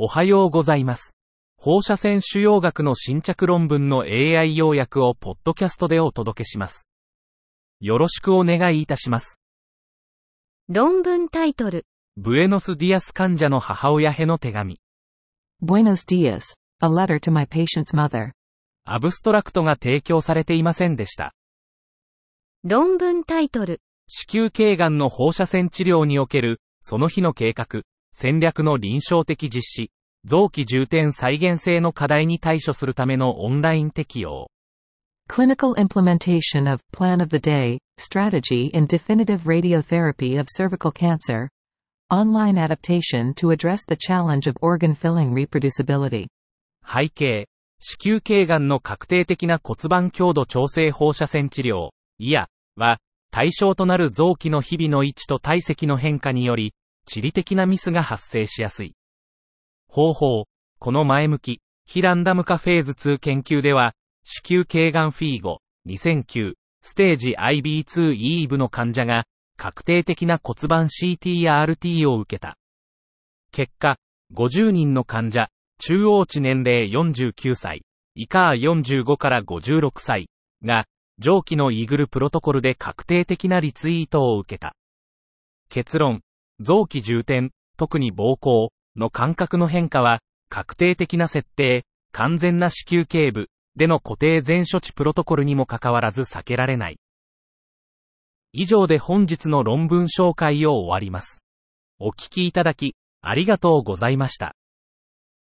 おはようございます。放射線腫瘍学の新着論文の AI 要約をポッドキャストでお届けします。よろしくお願いいたします。論文タイトル。ブエノスディアス患者の母親への手紙。Buenos dias. A letter to my patient's mother. アブストラクトが提供されていませんでした。論文タイトル。子宮頸がんの放射線治療における、その日の計画、戦略の臨床的実施、臓器重点再現性の課題に対処するためのオンライン適用。Clinical implementation of Plan of the Day, Strategy in Definitive Radiotherapy of Cervical Cancer. Online adaptation to address the challenge of organ filling reproducibility. 背景、子宮頸がんの確定的な骨盤強度調整放射線治療、いや、は、対象となる臓器の日々の位置と体積の変化により、地理的なミスが発生しやすい。方法、この前向き、非ランダム化フェーズ2研究では、子宮頸がんフィーゴ、2009、ステージ IB2E 部の患者が、確定的な骨盤 CTRT を受けた。結果、50人の患者、中央値年齢49歳、以下45から56歳が、上記のイーグルプロトコルで確定的なリツイートを受けた。結論、臓器重点、特に膀胱の感覚の変化は、確定的な設定、完全な子宮頸部での固定全処置プロトコルにもかかわらず避けられない。以上で本日の論文紹介を終わります。お聞きいただき、ありがとうございました。